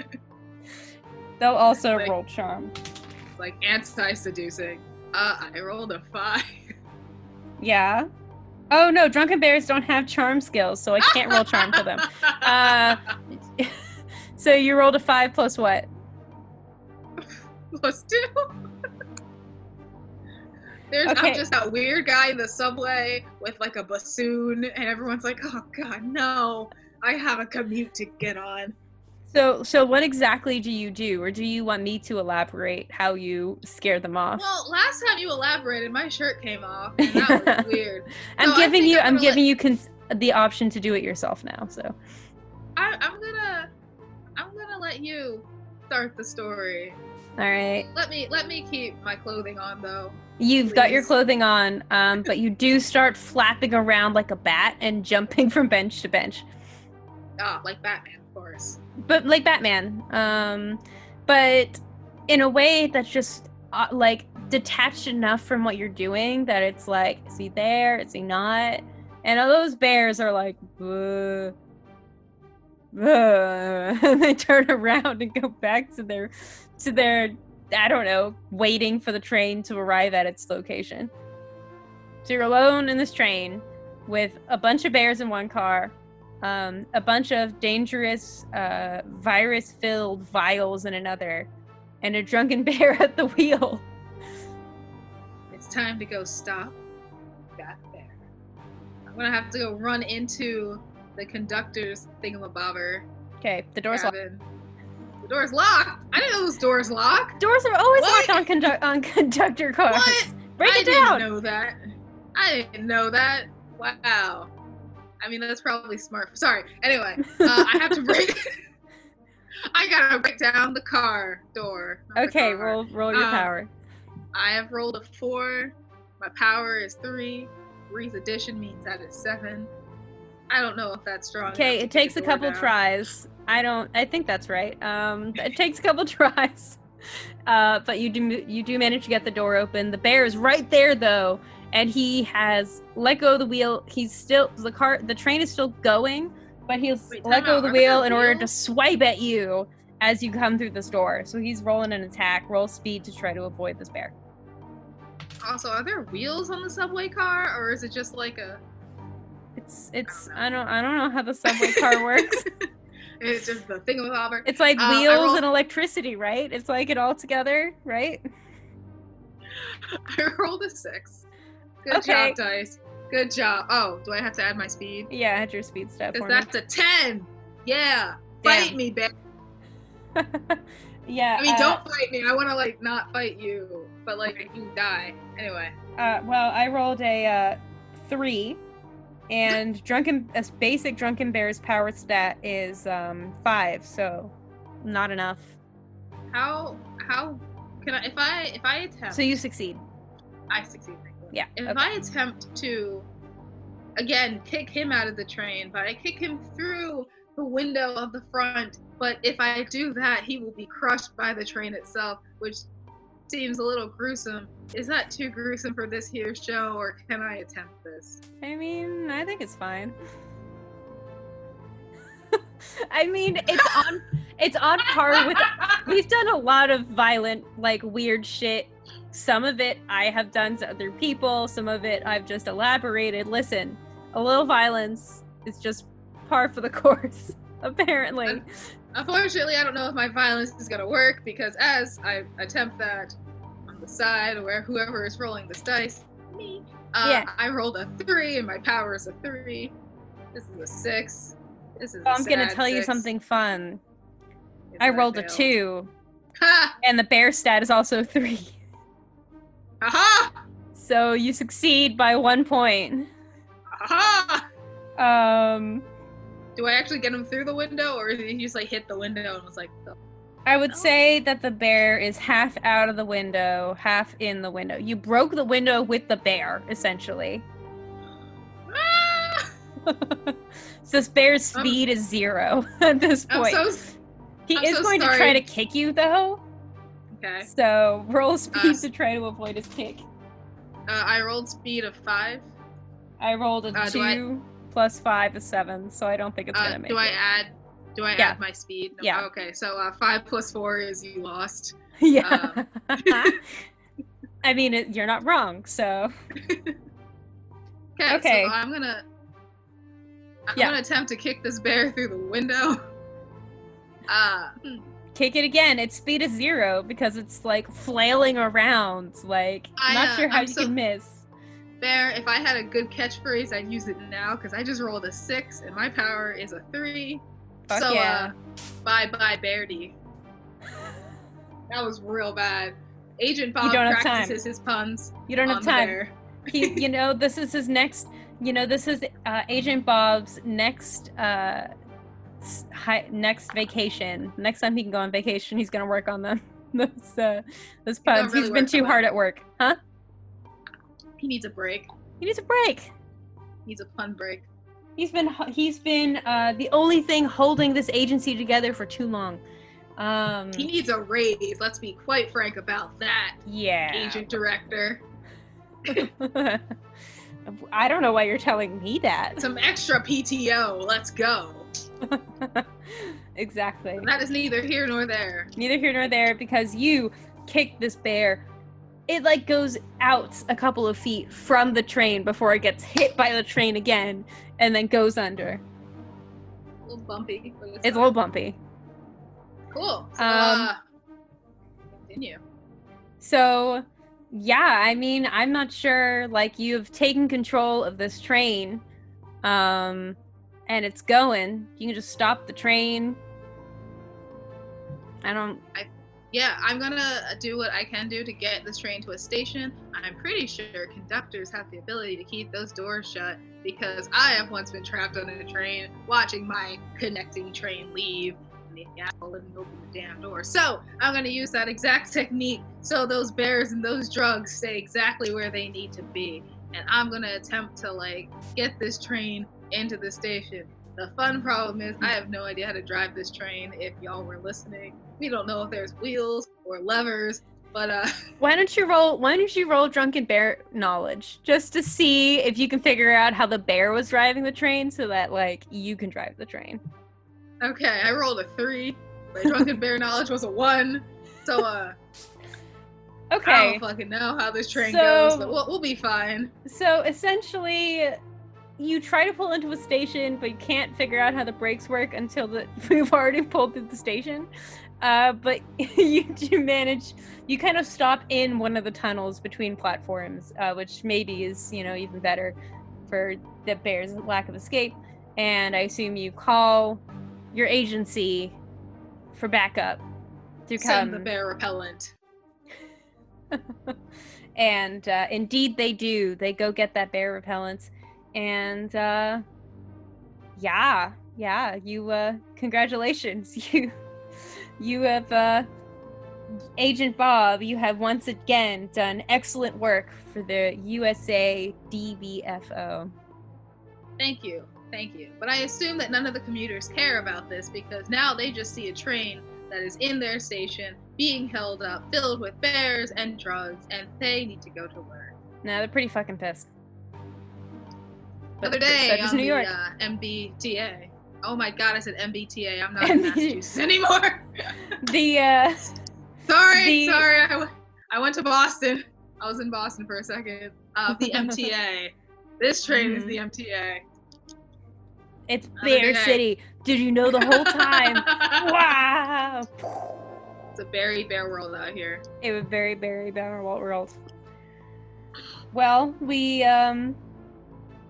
They'll also Like- roll charm. It's like anti-seducing. Uh, I rolled a five. Yeah. Oh no, drunken bears don't have charm skills, so I can't roll charm for them. Uh, So you rolled a five plus what? Plus two. There's Okay. I'm just that weird guy in the subway with like a bassoon, and everyone's like, "Oh God, no! I have a commute to get on." So so what exactly do you do, or do you want me to elaborate how you scare them off? Well, last time you elaborated, my shirt came off, and that was weird. I'm giving you I'm I'm giving you cons- the option to do it yourself now. So I, I'm gonna, I'm gonna let you start the story. all right. Let me, let me keep my clothing on though. You've got your clothing on, um, but you do start flapping around like a bat and jumping from bench to bench. Ah, like Batman, of course. But like Batman. Um, but in a way that's just uh, like detached enough from what you're doing that it's like, is he there? Is he not? And all those bears are like, "Buh, buh," and they turn around and go back to their to their I don't know, waiting for the train to arrive at its location. So you're alone in this train with a bunch of bears in one car, um, a bunch of dangerous uh, virus filled vials in another, and a drunken bear at the wheel. It's time to go stop that bear. I'm gonna have to go run into the conductor's thingamabobber Okay, the door's locked. The door's locked. I didn't know those doors locked. Doors are always What? locked on, condu- on conductor cars. What? Break I it down. I didn't know that. I didn't know that. Wow. I mean, that's probably smart. Sorry. Anyway, uh, I have to break. I gotta break down the car door. Okay, car. roll roll your Um, power. I have rolled a four. My power is three. Three's addition means that is seven. I don't know if that's strong. Okay, it takes a kick the door couple tries. I don't. I think that's right. Um, it takes a couple tries, uh, but you do you do manage to get the door open. The bear is right there though, and he has let go of the wheel. He's still the car. The train is still going, but he's Wait, let go of the wheel in order to swipe at you as you come through this door. So he's rolling an attack. Roll speed to try to avoid this bear. Also, are there wheels on the subway car, or is it just like a? It's it's I don't I don't know how the subway car works. It's just the thing with Auburn. It's like Uh, wheels rolled- and electricity, right? It's like it all together, right? I rolled a six. Good Okay. job, dice. Good job. Oh, do I have to add my speed? Yeah, add your speed step Because that's a ten. Yeah. Damn. Fight me, bitch. yeah. I mean, uh, don't fight me. I want to like not fight you, but like you die anyway. Uh, well, I rolled a uh, three, and drunken a basic drunken bear's power stat is um, five, so not enough. How how can I if I if I attempt So you succeed. I succeed. Yeah. If okay. I attempt to again kick him out of the train, but I kick him through the window of the front, but if I do that, he will be crushed by the train itself, which seems a little gruesome. Is that too gruesome for this here show, or can I attempt this? I mean, I think it's fine. I mean, it's on it's on par with we've done a lot of violent like weird shit some of it i have done to other people some of it i've just elaborated listen a little violence is just par for the course apparently Unfortunately, I don't know if my violence is gonna work because as I attempt that on the side where whoever is rolling this dice, me, uh, Yeah. I rolled a three and my power is a three. This is a six. This is. Well, i'm gonna sad tell you something fun Yes, i rolled a two Ha! and the bear stat is also three Aha! so you succeed by one point Aha! um Do I actually get him through the window, or did he just like hit the window and was like, the- I would say that the bear is half out of the window, half in the window. You broke the window with the bear, essentially. ah! so this bear's speed is zero at this point. so he I'm is so going to try to kick you, though. Okay. So roll speed Uh, to try to avoid his kick. Uh, I rolled speed of five. I rolled a uh, do I- two plus five is seven, so I don't think it's Uh, gonna make do I it. add? Do I Yeah. add my speed? No, Yeah. Okay, so uh, five plus four is you lost. yeah. um, I mean, it, you're not wrong. So Okay. Okay. So I'm gonna. I'm Yeah. gonna attempt to kick this bear through the window. Uh, hmm, kick it again. Its speed is zero because it's like flailing around. Like, I, not uh, sure how I'm you so- can miss. bear. If I had a good catchphrase, I'd use it now because I just rolled a six and my power is a three. Fuck so yeah. uh, bye bye Beardy. That was real bad. Agent Bob don't have time. practices his puns. You don't have time. he, you know, this is his next. You know, this is uh, Agent Bob's next. Uh, hi, next vacation. Next time he can go on vacation, he's gonna work on them. Those, uh, those puns. really he's been too hard that. at work, huh? He needs a break. He needs a break. He needs a pun break. He's been he's been uh, the only thing holding this agency together for too long. Um, He needs a raise. Let's be quite frank about that, yeah. agent director. I don't know why you're telling me that. Some extra PTO. Let's go. exactly. That is neither here nor there. Neither here nor there because you kicked this bear. It like goes out a couple of feet from the train before it gets hit by the train again and then goes under. A little bumpy, it's, It's a little bumpy. cool. So, Um, uh, continue. So, yeah, I mean, I'm not sure. Like, you've taken control of this train, um, and it's going. You can just stop the train. I don't. I, yeah, I'm gonna do what I can do to get this train to a station. I'm pretty sure conductors have the ability to keep those doors shut because I have once been trapped on a train watching my connecting train leave and the asshole didn't open the damn door. So I'm gonna use that exact technique so those bears and those drugs stay exactly where they need to be. And I'm gonna attempt to like get this train into the station. The fun problem is I have no idea how to drive this train. If y'all were listening, we don't know if there's wheels or levers. But uh, why don't you roll? Why don't you roll drunken bear knowledge just to see if you can figure out how the bear was driving the train, so that like you can drive the train. Okay, I rolled a three. My drunken bear knowledge was a one. So uh, okay. I don't fucking know how this train so, goes, but we'll, we'll be fine. So essentially, you try to pull into a station, but you can't figure out how the brakes work until the, we've already pulled through the station. Uh, but you do manage, you kind of stop in one of the tunnels between platforms, uh, which maybe is, you know, even better for the bear's lack of escape. And I assume you call your agency for backup to Send come. the bear repellent. and uh, indeed, they do. They go get that bear repellent and uh yeah yeah you uh congratulations. You you have uh agent bob you have once again done excellent work for the usa dbfo thank you thank you. But i assume that none of the commuters care about this because now they just see a train that is in their station being held up filled with bears and drugs and they need to go to work. Now they're pretty fucking pissed the other day on New the York. Uh, MBTA. Oh my god, I said MBTA. I'm not in Massachusetts anymore. the uh, sorry, the... sorry. I, w- I went to Boston. I was in Boston for a second. Uh, the MTA. this train mm. is the MTA. It's Bear City. Did you know the whole time? wow. It's a very bear world out here. It was very, very bear world. Well, we um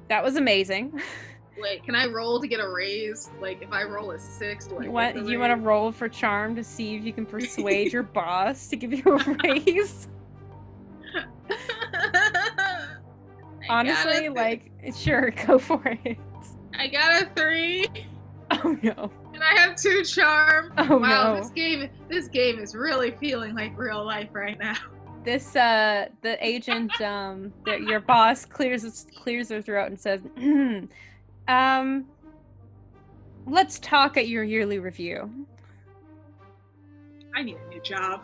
that was amazing. Wait, can I roll to get a raise? Like, if I roll a six, do I you want you want to roll for charm to see if you can persuade your boss to give you a raise? Honestly, like, sure, go for it. I got a three. Oh no. And I have two charm. Oh wow, no. this game this game is really feeling like real life right now this uh the agent um the, your boss clears clears their throat and says um let's talk at your yearly review. I need a new job.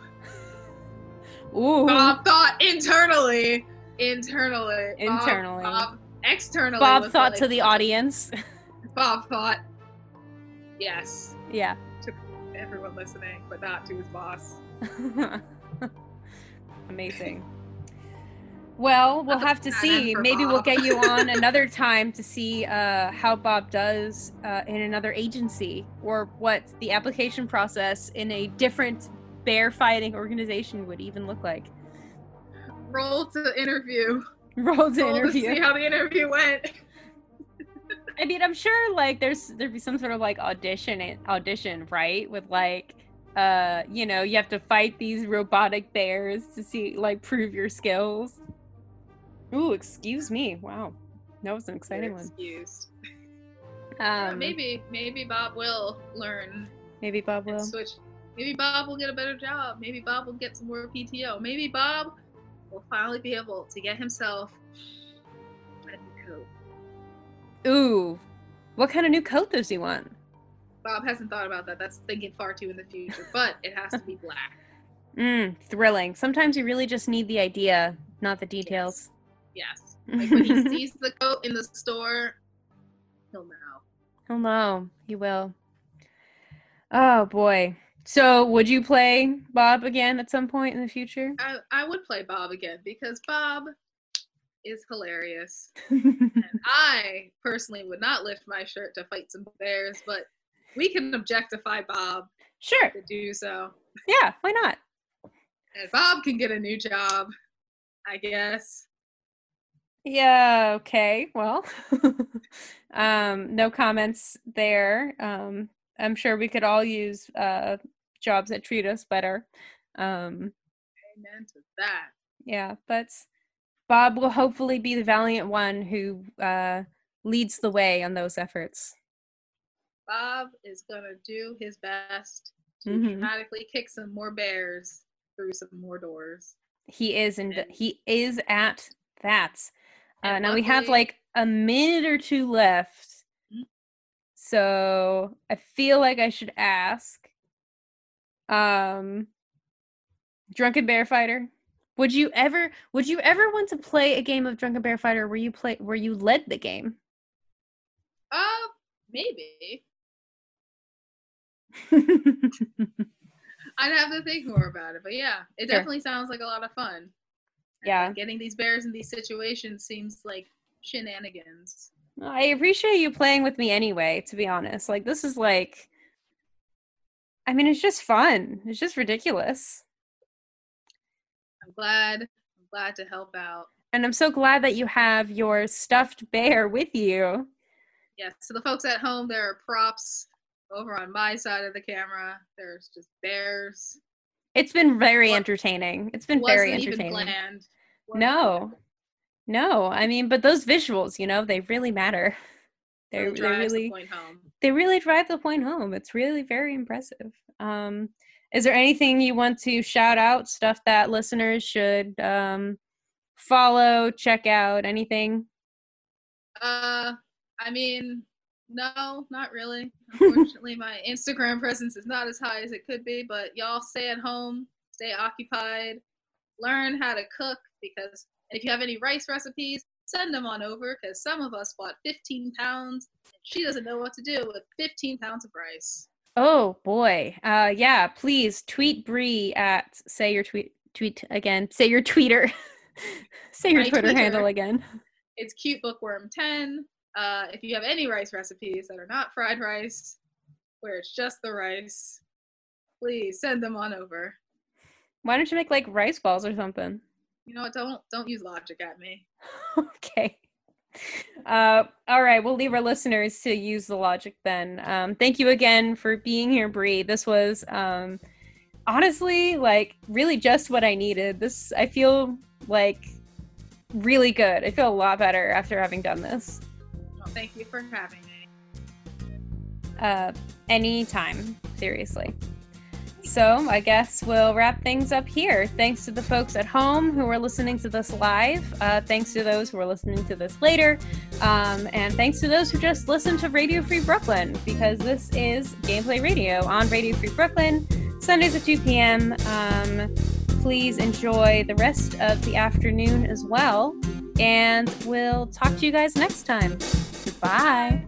Ooh. bob thought internally. Internally. Internally. Bob, bob externally bob thought to the audience. Bob thought. Yes. Yeah. To everyone listening but not to his boss Amazing. Well, we'll have to see. Maybe we'll get you on another time to see uh, how Bob does uh, in another agency or what the application process in a different bear fighting organization would even look like. Roll to interview. Roll to Roll interview. To see how the interview went. I mean, I'm sure like there's there'd be some sort of like audition audition, right? With like uh you know you have to fight these robotic bears to see like prove your skills. Ooh, excuse me. Wow. That was an exciting one. excused. Um maybe maybe bob will learn maybe bob will. switch. Maybe bob will get a better job. Maybe bob will get some more pto maybe bob will finally be able to get himself a new coat. Ooh. What kind of new coat does he want Bob hasn't thought about that. That's thinking far too in the future, but it has to be black. Mm, thrilling. Sometimes you really just need the idea, not the details. Yes. yes. Like when he sees the coat in the store, he'll know. He'll know. He will. Oh boy. So, would you play Bob again at some point in the future? I, I would play Bob again because Bob is hilarious. and I personally would not lift my shirt to fight some bears, but we can objectify Bob. Sure. To do so. Yeah, why not? And Bob can get a new job, I guess. Yeah, okay. Well, um, no comments there. Um, I'm sure we could all use uh, jobs that treat us better. Um, Amen to that. Yeah, but Bob will hopefully be the valiant one who uh, leads the way on those efforts. Bob is gonna do his best to mm-hmm. dramatically kick some more bears through some more doors. He is, and, and he is at that. Uh, now we have like a minute or two left So I feel like I should ask. Um, Drunken Bear Fighter. Would you ever would you ever want to play a game of Drunken Bear Fighter where you play where you led the game? Uh, maybe. I'd have to think more about it, but yeah, it Sure. definitely sounds like a lot of fun. Yeah. like, getting these bears in these situations seems like shenanigans. I appreciate you playing with me anyway, to be honest. Like this is like I mean it's just fun. It's just ridiculous. I'm glad. I'm glad to help out. And I'm so glad that you have your stuffed bear with you. Yeah. So the folks at home, there are props over on my side of the camera. There's just bears. It's been very What- entertaining. It's been Wasn't very even entertaining. No. No, I mean, but those visuals, you know, they really matter. They, Really they drives the point home. they really drive the point home. It's really very impressive. Um, is there anything you want to shout out? Stuff that listeners should um, follow, check out, anything? Uh, I mean, no, not really. Unfortunately, my Instagram presence is not as high as it could be. But y'all stay at home, stay occupied, learn how to cook because if you have any rice recipes, send them on over because some of us bought 15 pounds. She doesn't know what to do with 15 pounds of rice. Oh boy, uh, yeah. Please tweet Bree at say your tweet tweet again. Say your tweeter. say your My Twitter Twitter. handle again. It's cute bookworm 10. Uh, if you have any rice recipes that are not fried rice, where it's just the rice, please send them on over. Why don't you make like rice balls or something? You know what? Don't don't use logic at me. okay. Uh, all right, we'll leave our listeners to use the logic then. Um, thank you again for being here, Bree. This was um, honestly like really just what I needed. This I feel like really good. I feel a lot better after having done this. Thank you for having me. Uh, anytime, seriously. So I guess we'll wrap things up here. Thanks to the folks at home who are listening to this live. Uh, thanks to those who are listening to this later. Um, and thanks to those who just listen to Radio Free Brooklyn because this is Gameplay Radio on Radio Free Brooklyn, Sundays at 2 p.m. Um, please enjoy the rest of the afternoon as well. And we'll talk to you guys next time. Bye.